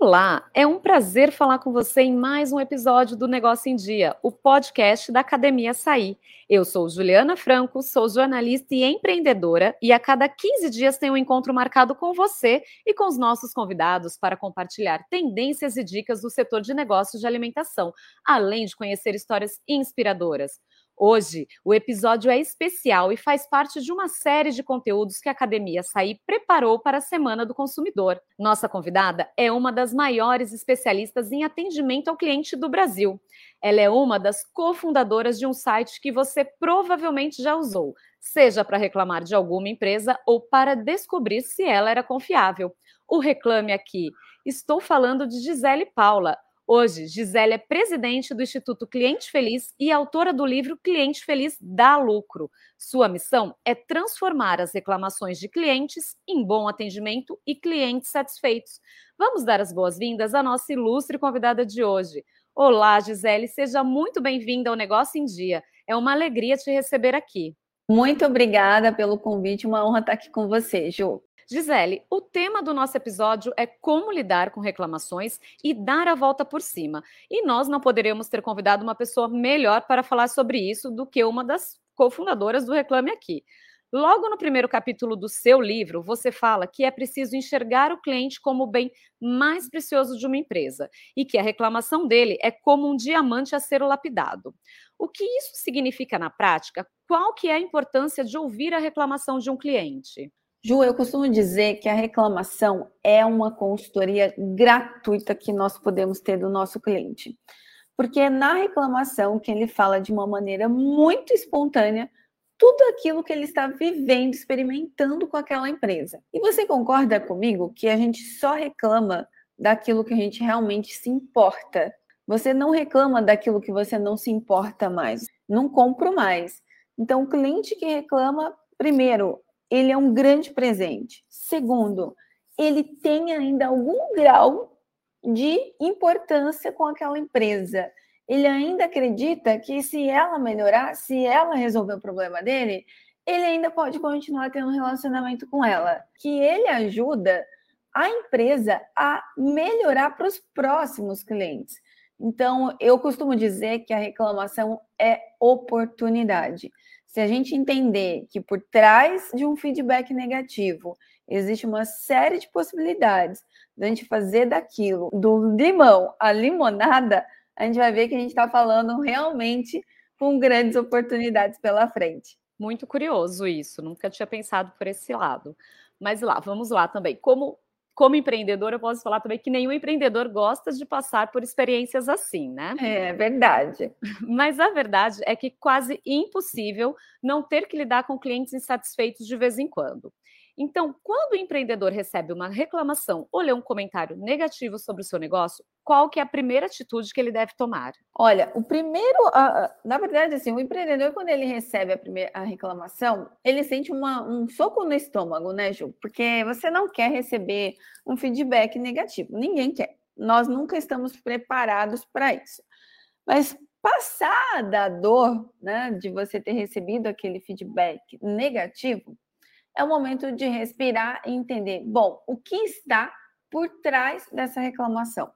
Olá, é um prazer falar com você em mais um episódio do Negócio em Dia, o podcast da Academia Sair. Eu sou Juliana Franco, sou jornalista e empreendedora e a cada 15 dias tenho um encontro marcado com você e com os nossos convidados para compartilhar tendências e dicas do setor de negócios de alimentação, além de conhecer histórias inspiradoras. Hoje, o episódio é especial e faz parte de uma série de conteúdos que a Academia Saí preparou para a Semana do Consumidor. Nossa convidada é uma das maiores especialistas em atendimento ao cliente do Brasil. Ela é uma das cofundadoras de um site que você provavelmente já usou, seja para reclamar de alguma empresa ou para descobrir se ela era confiável. O Reclame Aqui. Estou falando de Gisele Paula, Hoje, Gisele é presidente do Instituto Cliente Feliz e autora do livro Cliente Feliz dá lucro. Sua missão é transformar as reclamações de clientes em bom atendimento e clientes satisfeitos. Vamos dar as boas-vindas à nossa ilustre convidada de hoje. Olá, Gisele, seja muito bem-vinda ao Negócio em Dia. É uma alegria te receber aqui. Muito obrigada pelo convite, uma honra estar aqui com você, Ju. Gisele, o tema do nosso episódio é como lidar com reclamações e dar a volta por cima. E nós não poderíamos ter convidado uma pessoa melhor para falar sobre isso do que uma das cofundadoras do Reclame Aqui. Logo no primeiro capítulo do seu livro, você fala que é preciso enxergar o cliente como o bem mais precioso de uma empresa e que a reclamação dele é como um diamante a ser lapidado. O que isso significa na prática? Qual que é a importância de ouvir a reclamação de um cliente? Ju, eu costumo dizer que a reclamação é uma consultoria gratuita que nós podemos ter do nosso cliente. Porque é na reclamação que ele fala de uma maneira muito espontânea tudo aquilo que ele está vivendo, experimentando com aquela empresa. E você concorda comigo que a gente só reclama daquilo que a gente realmente se importa? Você não reclama daquilo que você não se importa mais. Não compro mais. Então, o cliente que reclama, primeiro, ele é um grande presente. Segundo, ele tem ainda algum grau de importância com aquela empresa. Ele ainda acredita que se ela melhorar, se ela resolver o problema dele, ele ainda pode continuar tendo um relacionamento com ela. Que ele ajuda a empresa a melhorar para os próximos clientes. Então, eu costumo dizer que a reclamação é oportunidade. Se a gente entender que por trás de um feedback negativo existe uma série de possibilidades da gente fazer daquilo, do limão à limonada, a gente vai ver que a gente está falando realmente com grandes oportunidades pela frente. Muito curioso isso, nunca tinha pensado por esse lado. Mas lá, vamos lá também. Como como empreendedor, eu posso falar também que nenhum empreendedor gosta de passar por experiências assim, né? É verdade. Mas a verdade é que quase impossível não ter que lidar com clientes insatisfeitos de vez em quando. Então, quando o empreendedor recebe uma reclamação ou lê um comentário negativo sobre o seu negócio, qual que é a primeira atitude que ele deve tomar? Olha, o primeiro, na verdade, assim, o empreendedor, quando ele recebe a primeira a reclamação, ele sente uma, um soco no estômago, né, Ju? Porque você não quer receber um feedback negativo, ninguém quer. Nós nunca estamos preparados para isso. Mas passar da dor, né, de você ter recebido aquele feedback negativo, é o momento de respirar e entender, bom, o que está por trás dessa reclamação.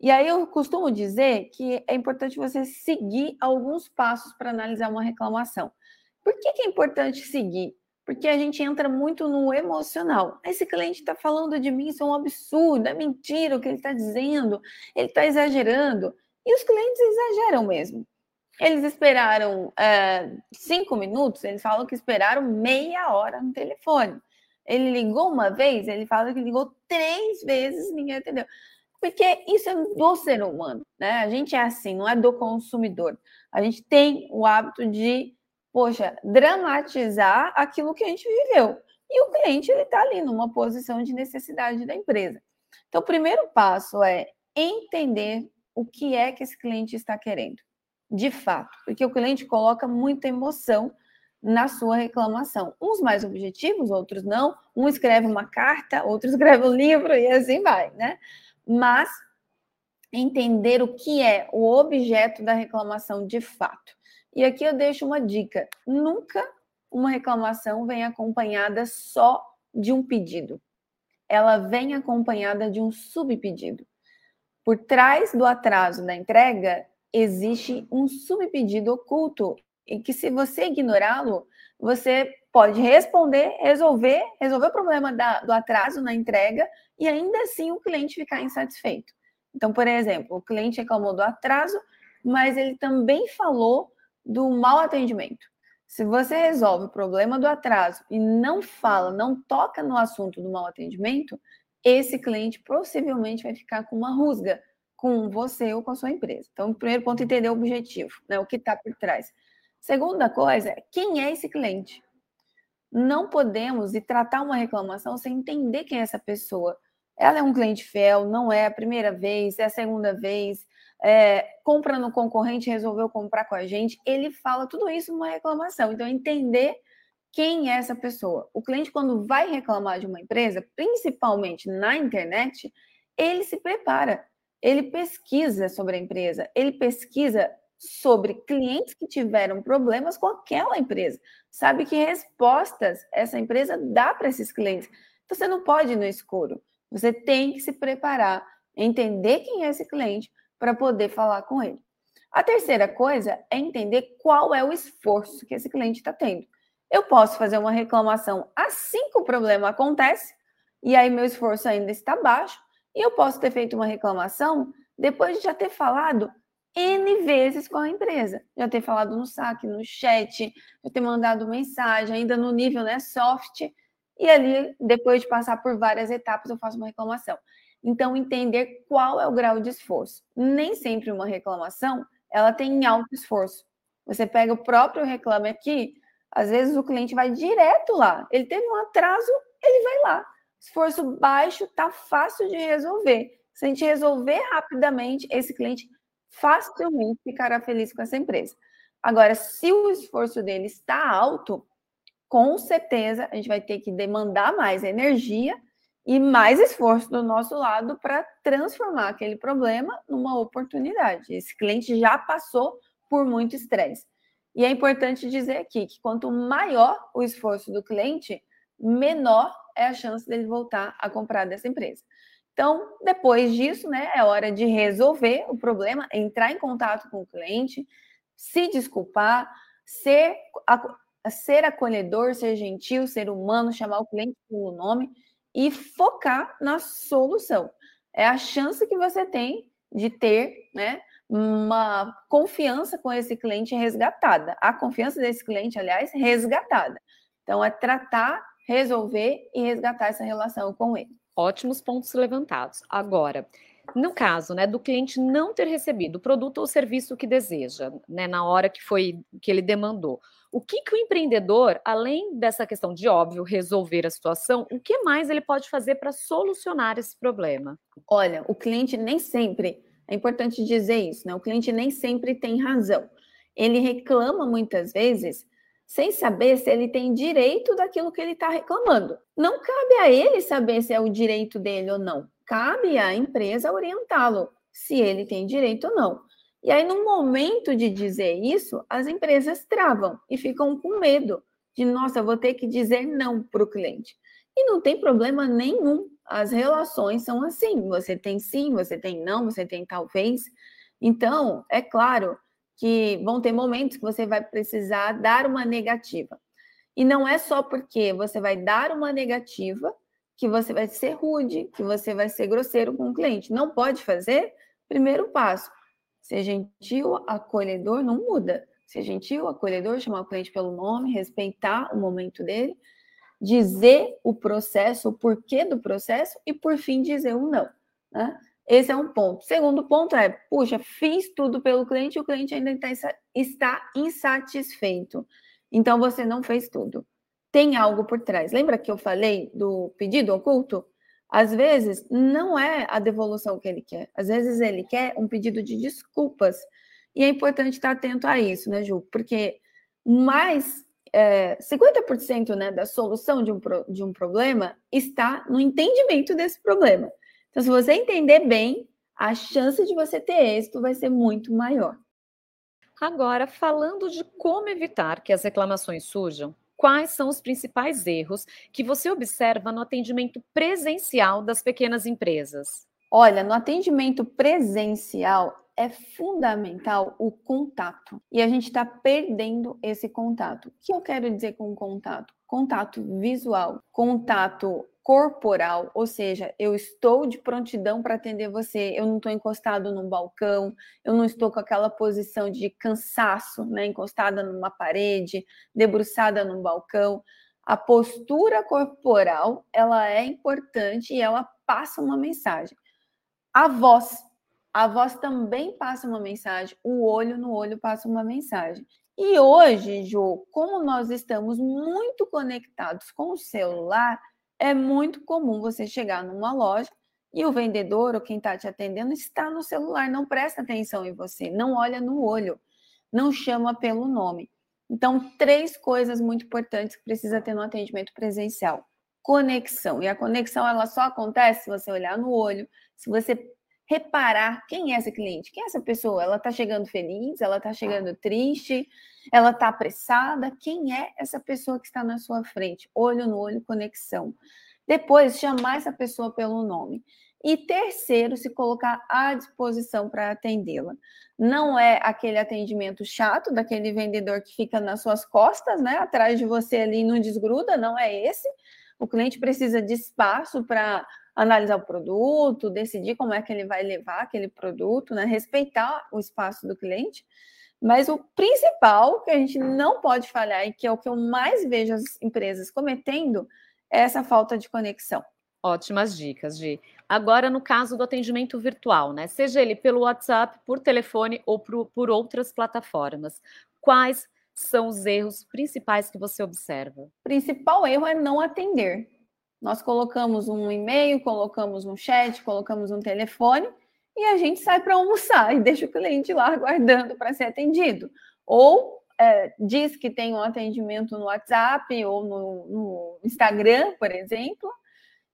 E aí eu costumo dizer que é importante você seguir alguns passos para analisar uma reclamação. Por que, que é importante seguir? Porque a gente entra muito no emocional. Esse cliente está falando de mim, isso é um absurdo, é mentira o que ele está dizendo, ele está exagerando. E os clientes exageram mesmo. Eles esperaram é, cinco minutos, eles falam que esperaram meia hora no telefone. Ele ligou uma vez, ele fala que ligou três vezes, ninguém entendeu. Porque isso é do ser humano, né? A gente é assim, não é do consumidor. A gente tem o hábito de, poxa, dramatizar aquilo que a gente viveu. E o cliente, ele está ali numa posição de necessidade da empresa. Então, o primeiro passo é entender o que é que esse cliente está querendo de fato, porque o cliente coloca muita emoção na sua reclamação. Uns mais objetivos, outros não. Um escreve uma carta, outro escreve um livro e assim vai, né? Mas entender o que é o objeto da reclamação de fato. E aqui eu deixo uma dica: nunca uma reclamação vem acompanhada só de um pedido. ela vem acompanhada de um subpedido. Por trás do atraso da entrega, existe um subpedido oculto e que se você ignorá-lo, você pode responder, resolver, resolver o problema da, do atraso na entrega e ainda assim o cliente ficar insatisfeito. Então, por exemplo, o cliente reclamou do atraso, mas ele também falou do mau atendimento. Se você resolve o problema do atraso e não fala, não toca no assunto do mau atendimento, esse cliente possivelmente vai ficar com uma rusga com você ou com a sua empresa. Então, primeiro ponto, entender o objetivo, né? O que está por trás. Segunda coisa, quem é esse cliente? Não podemos ir tratar uma reclamação sem entender quem é essa pessoa. Ela é um cliente fiel, não é a primeira vez, é a segunda vez, é, compra no concorrente, resolveu comprar com a gente. Ele fala tudo isso numa reclamação. Então, entender quem é essa pessoa. O cliente, quando vai reclamar de uma empresa, principalmente na internet, ele se prepara, ele pesquisa sobre a empresa, ele pesquisa sobre clientes que tiveram problemas com aquela empresa. Sabe que respostas essa empresa dá para esses clientes. Então, você não pode ir no escuro. Você tem que se preparar, entender quem é esse cliente para poder falar com ele. A terceira coisa é entender qual é o esforço que esse cliente está tendo. Eu posso fazer uma reclamação assim que o problema acontece, e aí meu esforço ainda está baixo, e eu posso ter feito uma reclamação depois de já ter falado N vezes com a empresa. Já ter falado no saque, no chat, já ter mandado mensagem, ainda no nível né, soft, e ali, depois de passar por várias etapas, eu faço uma reclamação. Então, entender qual é o grau de esforço. Nem sempre uma reclamação, ela tem alto esforço. Você pega o próprio reclame aqui, às vezes o cliente vai direto lá. Ele teve um atraso, ele vai lá. Esforço baixo, tá fácil de resolver. Se a gente resolver rapidamente, esse cliente facilmente ficará feliz com essa empresa. Agora, se o esforço dele está alto, com certeza a gente vai ter que demandar mais energia e mais esforço do nosso lado para transformar aquele problema numa oportunidade. Esse cliente já passou por muito estresse. E é importante dizer aqui que quanto maior o esforço do cliente, menor é a chance dele voltar a comprar dessa empresa. Então, depois disso, né, é hora de resolver o problema, entrar em contato com o cliente, se desculpar, ser, ser acolhedor, ser gentil, ser humano, chamar o cliente pelo nome e focar na solução. É a chance que você tem de ter, né, uma confiança com esse cliente resgatada. A confiança desse cliente, aliás, resgatada. Então, é tratar, resolver e resgatar essa relação com ele. Ótimos pontos levantados. Agora, no caso, né, do cliente não ter recebido o produto ou serviço que deseja, né, na hora que foi que ele demandou, o que, que o empreendedor, além dessa questão de óbvio resolver a situação, o que mais ele pode fazer para solucionar esse problema? Olha, o cliente nem sempre, é importante dizer isso, né? O cliente nem sempre tem razão. Ele reclama muitas vezes sem saber se ele tem direito daquilo que ele está reclamando. Não cabe a ele saber se é o direito dele ou não. Cabe à empresa orientá-lo se ele tem direito ou não. E aí, no momento de dizer isso, as empresas travam e ficam com medo de, nossa, vou ter que dizer não para o cliente. E não tem problema nenhum. As relações são assim: você tem sim, você tem não, você tem talvez. Então, é claro que vão ter momentos que você vai precisar dar uma negativa. E não é só porque você vai dar uma negativa que você vai ser rude, que você vai ser grosseiro com o cliente. Não pode fazer. Primeiro passo, ser gentil, acolhedor, não muda. Ser gentil, acolhedor, chamar o cliente pelo nome, respeitar o momento dele, dizer o processo, o porquê do processo e, por fim, dizer o não. Né? Esse é um ponto. Segundo ponto é, puxa, fiz tudo pelo cliente e o cliente ainda está, está insatisfeito. Então você não fez tudo. Tem algo por trás. Lembra que eu falei do pedido oculto? Às vezes não é a devolução que ele quer. Às vezes ele quer um pedido de desculpas. E é importante estar atento a isso, né, Ju? Porque mais é, 50% né, da solução de um, de um problema está no entendimento desse problema. Então, se você entender bem, a chance de você ter êxito vai ser muito maior. Agora, falando de como evitar que as reclamações surjam, quais são os principais erros que você observa no atendimento presencial das pequenas empresas? Olha, no atendimento presencial é fundamental o contato. E a gente está perdendo esse contato. O que eu quero dizer com contato? Contato visual, contato corporal, ou seja, eu estou de prontidão para atender você, eu não estou encostado num balcão, eu não estou com aquela posição de cansaço, né, encostada numa parede, debruçada num balcão. A postura corporal, ela é importante e ela passa uma mensagem. A voz, a voz também passa uma mensagem, o olho no olho passa uma mensagem. E hoje, Jo, como nós estamos muito conectados com o celular, é muito comum você chegar numa loja e o vendedor ou quem está te atendendo está no celular, não presta atenção em você, não olha no olho, não chama pelo nome. Então, três coisas muito importantes que precisa ter no atendimento presencial. Conexão. E a conexão ela só acontece se você olhar no olho, se você reparar quem é esse cliente, quem é essa pessoa, ela está chegando feliz, ela está chegando triste, ela está apressada, quem é essa pessoa que está na sua frente? Olho no olho, conexão. Depois, chamar essa pessoa pelo nome. E terceiro, se colocar à disposição para atendê-la. Não é aquele atendimento chato daquele vendedor que fica nas suas costas, né, atrás de você ali e não desgruda, não é esse. O cliente precisa de espaço para analisar o produto, decidir como é que ele vai levar aquele produto, né? respeitar o espaço do cliente. Mas o principal que a gente não pode falhar e que é o que eu mais vejo as empresas cometendo é essa falta de conexão. Ótimas dicas, Gi. Agora, no caso do atendimento virtual, né? Seja ele pelo WhatsApp, por telefone ou por, por outras plataformas, quais são os erros principais que você observa? O principal erro é não atender. Nós colocamos um e-mail, colocamos um chat, colocamos um telefone e a gente sai para almoçar e deixa o cliente lá aguardando para ser atendido. Ou é, diz que tem um atendimento no WhatsApp ou no, no, Instagram, por exemplo,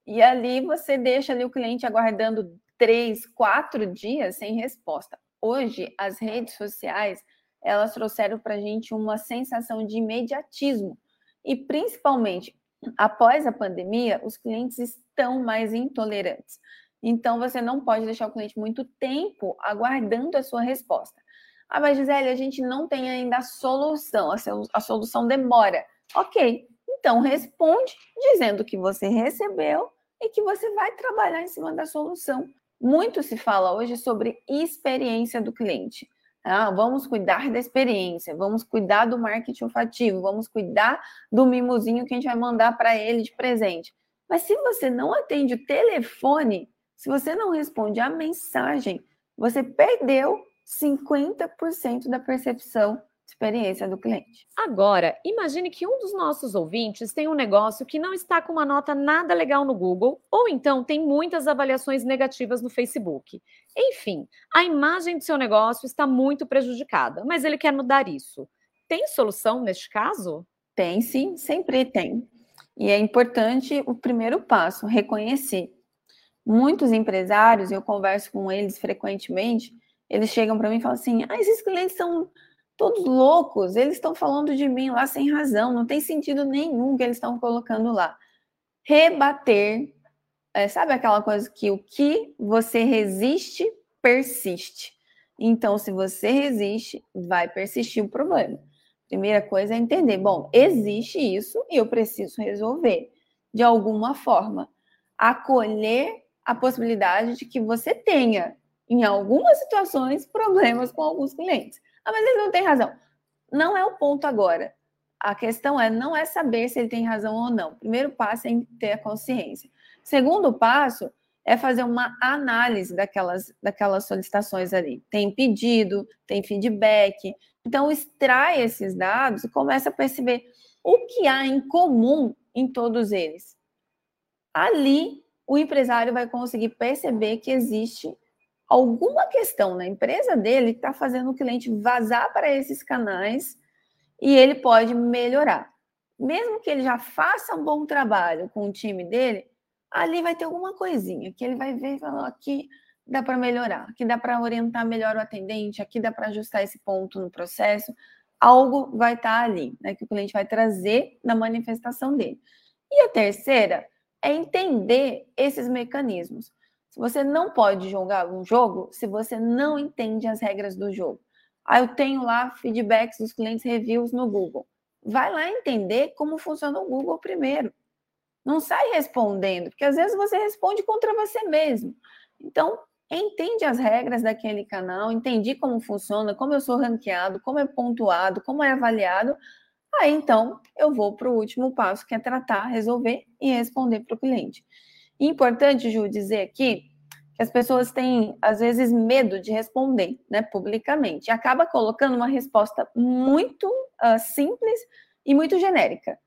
e ali você deixa ali o cliente aguardando três, quatro dias sem resposta. Hoje, as redes sociais elas trouxeram para a gente uma sensação de imediatismo e principalmente após a pandemia, os clientes estão mais intolerantes. Então, você não pode deixar o cliente muito tempo aguardando a sua resposta. Ah, mas Gisele, a gente não tem ainda a solução, a solução demora. Ok, então responde dizendo que você recebeu e que você vai trabalhar em cima da solução. Muito se fala hoje sobre experiência do cliente. Ah, vamos cuidar da experiência, vamos cuidar do marketing olfativo, vamos cuidar do mimozinho que a gente vai mandar para ele de presente. Mas se você não atende o telefone, se você não responde a mensagem, você perdeu 50% da percepção experiência do cliente. Agora, imagine que um dos nossos ouvintes tem um negócio que não está com uma nota nada legal no Google, ou então tem muitas avaliações negativas no Facebook. Enfim, a imagem do seu negócio está muito prejudicada, mas ele quer mudar isso. Tem solução neste caso? Tem sim, sempre tem. E é importante o primeiro passo, reconhecer. Muitos empresários, eu converso com eles frequentemente, eles chegam para mim e falam assim: ah, esses clientes são todos loucos, eles estão falando de mim lá sem razão, não tem sentido nenhum que eles estão colocando lá. Rebater, é, sabe aquela coisa que o que você resiste, persiste. Então, se você resiste, vai persistir o problema. Primeira coisa é entender, bom, existe isso e eu preciso resolver de alguma forma. Acolher a possibilidade de que você tenha, em algumas situações, problemas com alguns clientes. Ah, mas ele não tem razão. Não é o ponto agora. A questão é não é saber se ele tem razão ou não. Primeiro passo é ter a consciência. Segundo passo é fazer uma análise daquelas, daquelas solicitações ali. Tem pedido, tem feedback. Então, extrai esses dados e começa a perceber o que há em comum em todos eles. Ali, o empresário vai conseguir perceber que existe alguma questão na empresa dele está fazendo o cliente vazar para esses canais e ele pode melhorar. Mesmo que ele já faça um bom trabalho com o time dele, ali vai ter alguma coisinha que ele vai ver e falar: aqui dá para melhorar, aqui dá para orientar melhor o atendente, aqui dá para ajustar esse ponto no processo. algo vai estar ali, né, que o cliente vai trazer na manifestação dele. E a terceira é entender esses mecanismos. Você não pode jogar um jogo se você não entende as regras do jogo. Ah, eu tenho lá feedbacks dos clientes, reviews no Google. Vai lá entender como funciona o Google primeiro. Não sai respondendo, porque às vezes você responde contra você mesmo. Então, entende as regras daquele canal, entendi como funciona, como eu sou ranqueado, como é pontuado, como é avaliado. Aí então eu vou para o último passo, que é tratar, resolver e responder para o cliente. Importante, Ju, dizer aqui que as pessoas têm, às vezes, medo de responder né, publicamente. Acaba colocando uma resposta muito uh, simples e muito genérica.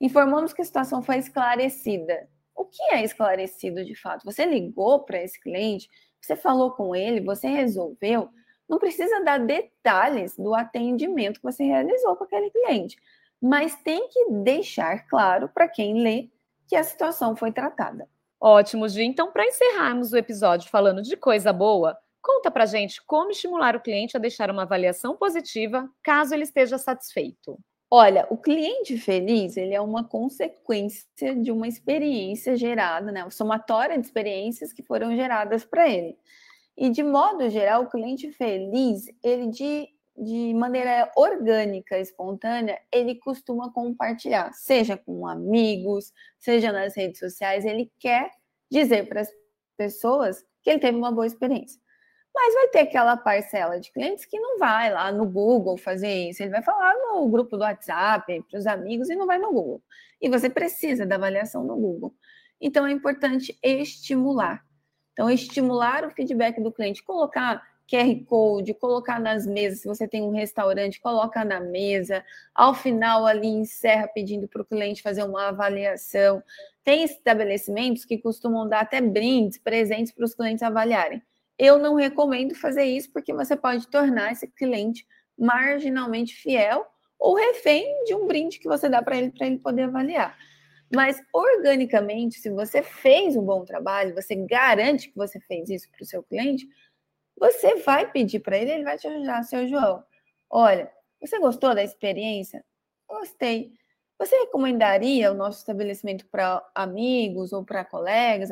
Informamos que a situação foi esclarecida. O que é esclarecido de fato? Você ligou para esse cliente, você falou com ele, você resolveu. Não precisa dar detalhes do atendimento que você realizou com aquele cliente, mas tem que deixar claro para quem lê que a situação foi tratada. Ótimo, Gi. Então, para encerrarmos o episódio falando de coisa boa, conta para gente como estimular o cliente a deixar uma avaliação positiva caso ele esteja satisfeito. Olha, o cliente feliz, ele é uma consequência de uma experiência gerada, né? Uma somatória de experiências que foram geradas para ele. E de modo geral, o cliente feliz, ele de, de maneira orgânica, espontânea, ele costuma compartilhar, seja com amigos, seja nas redes sociais, ele quer dizer para as pessoas que ele teve uma boa experiência. Mas vai ter aquela parcela de clientes que não vai lá no Google fazer isso. Ele vai falar no grupo do WhatsApp, para os amigos, e não vai no Google. E você precisa da avaliação no Google. Então, é importante estimular. Então, estimular o feedback do cliente, colocar QR Code, colocar nas mesas. Se você tem um restaurante, coloca na mesa. Ao final, ali, encerra pedindo para o cliente fazer uma avaliação. Tem estabelecimentos que costumam dar até brindes, presentes para os clientes avaliarem. Eu não recomendo fazer isso porque você pode tornar esse cliente marginalmente fiel ou refém de um brinde que você dá para ele para ele poder avaliar. Mas organicamente, se você fez um bom trabalho, você garante que você fez isso para o seu cliente, você vai pedir para ele, ele vai te ajudar, seu João. Olha, você gostou da experiência? Gostei. Você recomendaria o nosso estabelecimento para amigos ou para colegas,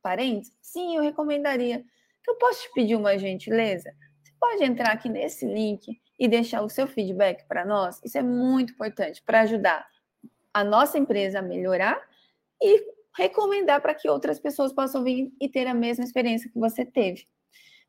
parentes? Sim, eu recomendaria. Então, posso te pedir uma gentileza? Você pode entrar aqui nesse link e deixar o seu feedback para nós? Isso é muito importante para ajudar a nossa empresa a melhorar e recomendar para que outras pessoas possam vir e ter a mesma experiência que você teve.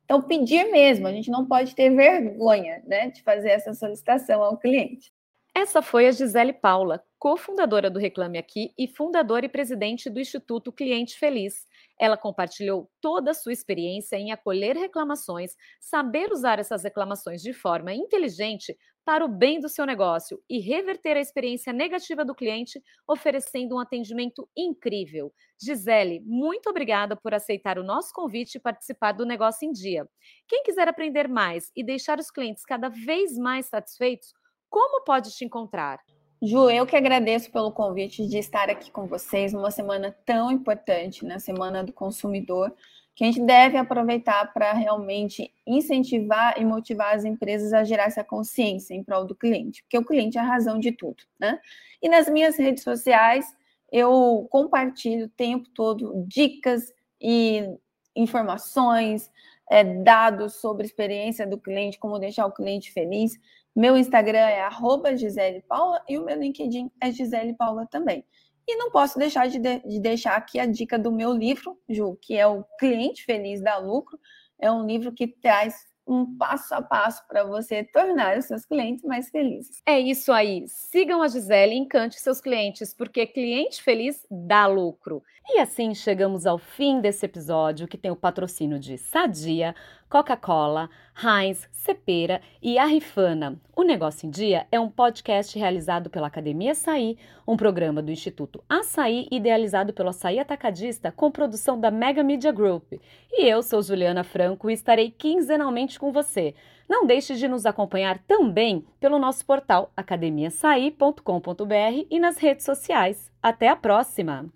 Então, pedir mesmo, a gente não pode ter vergonha né, de fazer essa solicitação ao cliente. Essa foi a Gisele Paula, cofundadora do Reclame Aqui e fundadora e presidente do Instituto Cliente Feliz. Ela compartilhou toda a sua experiência em acolher reclamações, saber usar essas reclamações de forma inteligente para o bem do seu negócio e reverter a experiência negativa do cliente, oferecendo um atendimento incrível. Gisele, muito obrigada por aceitar o nosso convite e participar do Negócio em Dia. Quem quiser aprender mais e deixar os clientes cada vez mais satisfeitos, como pode te encontrar? Ju, eu que agradeço pelo convite de estar aqui com vocês numa semana tão importante, na Semana do Consumidor, que a gente deve aproveitar para realmente incentivar e motivar as empresas a gerar essa consciência em prol do cliente, porque o cliente é a razão de tudo, né? E nas minhas redes sociais, eu compartilho o tempo todo dicas e informações, é, dados sobre experiência do cliente, como deixar o cliente feliz. Meu Instagram é Gisele Paula e o meu LinkedIn é Gisele Paula também. E não posso deixar de, de, de, deixar aqui a dica do meu livro, Ju, que é o Cliente Feliz da Lucro. É um livro que traz um passo a passo para você tornar os seus clientes mais felizes. É isso aí. Sigam a Gisele e encante seus clientes, porque cliente feliz dá lucro. E assim chegamos ao fim desse episódio que tem o patrocínio de Sadia, Coca-Cola, Heinz, Cepera e Arrifana. O Negócio em Dia é um podcast realizado pela Academia Açaí, um programa do Instituto Açaí idealizado pelo Açaí Atacadista com produção da Mega Media Group. E eu sou Juliana Franco e estarei quinzenalmente com você. Não deixe de nos acompanhar também pelo nosso portal academiaçaí.com.br e nas redes sociais. Até a próxima!